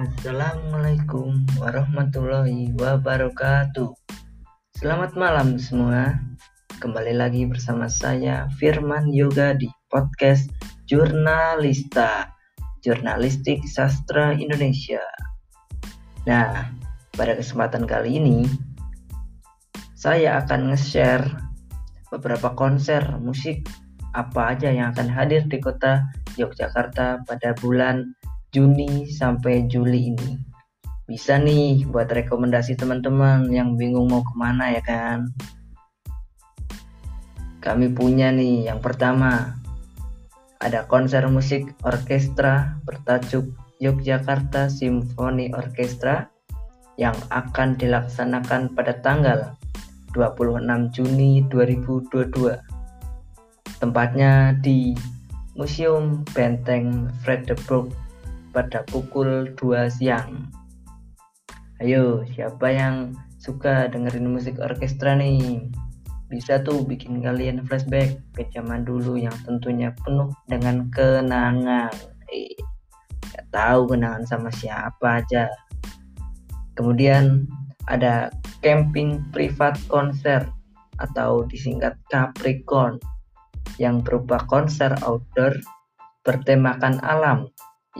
Assalamualaikum warahmatullahi wabarakatuh. Selamat malam semua. Kembali lagi bersama saya Firman Yoga di podcast Jurnalista, Jurnalistik Sastra Indonesia. Nah, pada kesempatan kali ini saya akan nge-share beberapa konser musik apa aja yang akan hadir di kota Yogyakarta pada bulan Juni sampai Juli ini. Bisa nih buat rekomendasi teman-teman yang bingung mau ke mana ya kan. Kami punya nih yang pertama ada konser musik orkestra bertajuk Yogyakarta Symphony Orchestra yang akan dilaksanakan pada tanggal 26 Juni 2022. Tempatnya di Museum Benteng Frederiksburg pada pukul 2 siang. Ayo, siapa yang suka dengerin musik orkestra nih? Bisa tuh bikin kalian flashback ke zaman dulu yang tentunya penuh dengan kenangan. Eh, gak tahu kenangan sama siapa aja. Kemudian ada camping privat konser atau disingkat Capricorn yang berupa konser outdoor bertemakan alam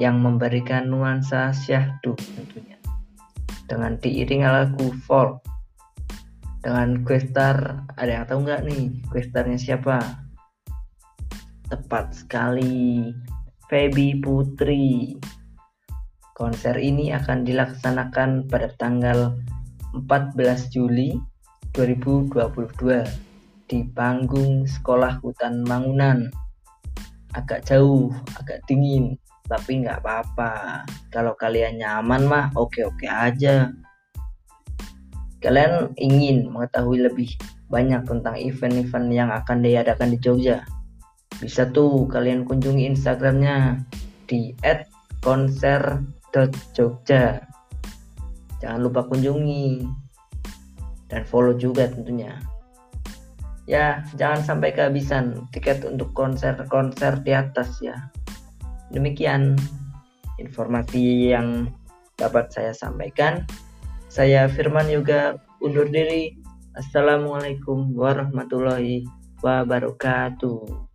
yang memberikan nuansa syahdu tentunya. Dengan diiringi lagu folk dengan questar ada yang tahu nggak nih questarnya siapa? Tepat sekali. Feby Putri. Konser ini akan dilaksanakan pada tanggal 14 Juli 2022 di panggung Sekolah Hutan Mangunan agak jauh agak dingin tapi nggak apa-apa. Kalau kalian nyaman mah oke-oke aja. Kalian ingin mengetahui lebih banyak tentang event-event yang akan diadakan di Jogja bisa tuh kalian kunjungi instagramnya di @konser.jogja jangan lupa kunjungi dan follow juga tentunya ya jangan sampai kehabisan tiket untuk konser-konser di atas ya Demikian informasi yang dapat saya sampaikan. Saya Firman Yoga undur diri. Assalamualaikum warahmatullahi wabarakatuh.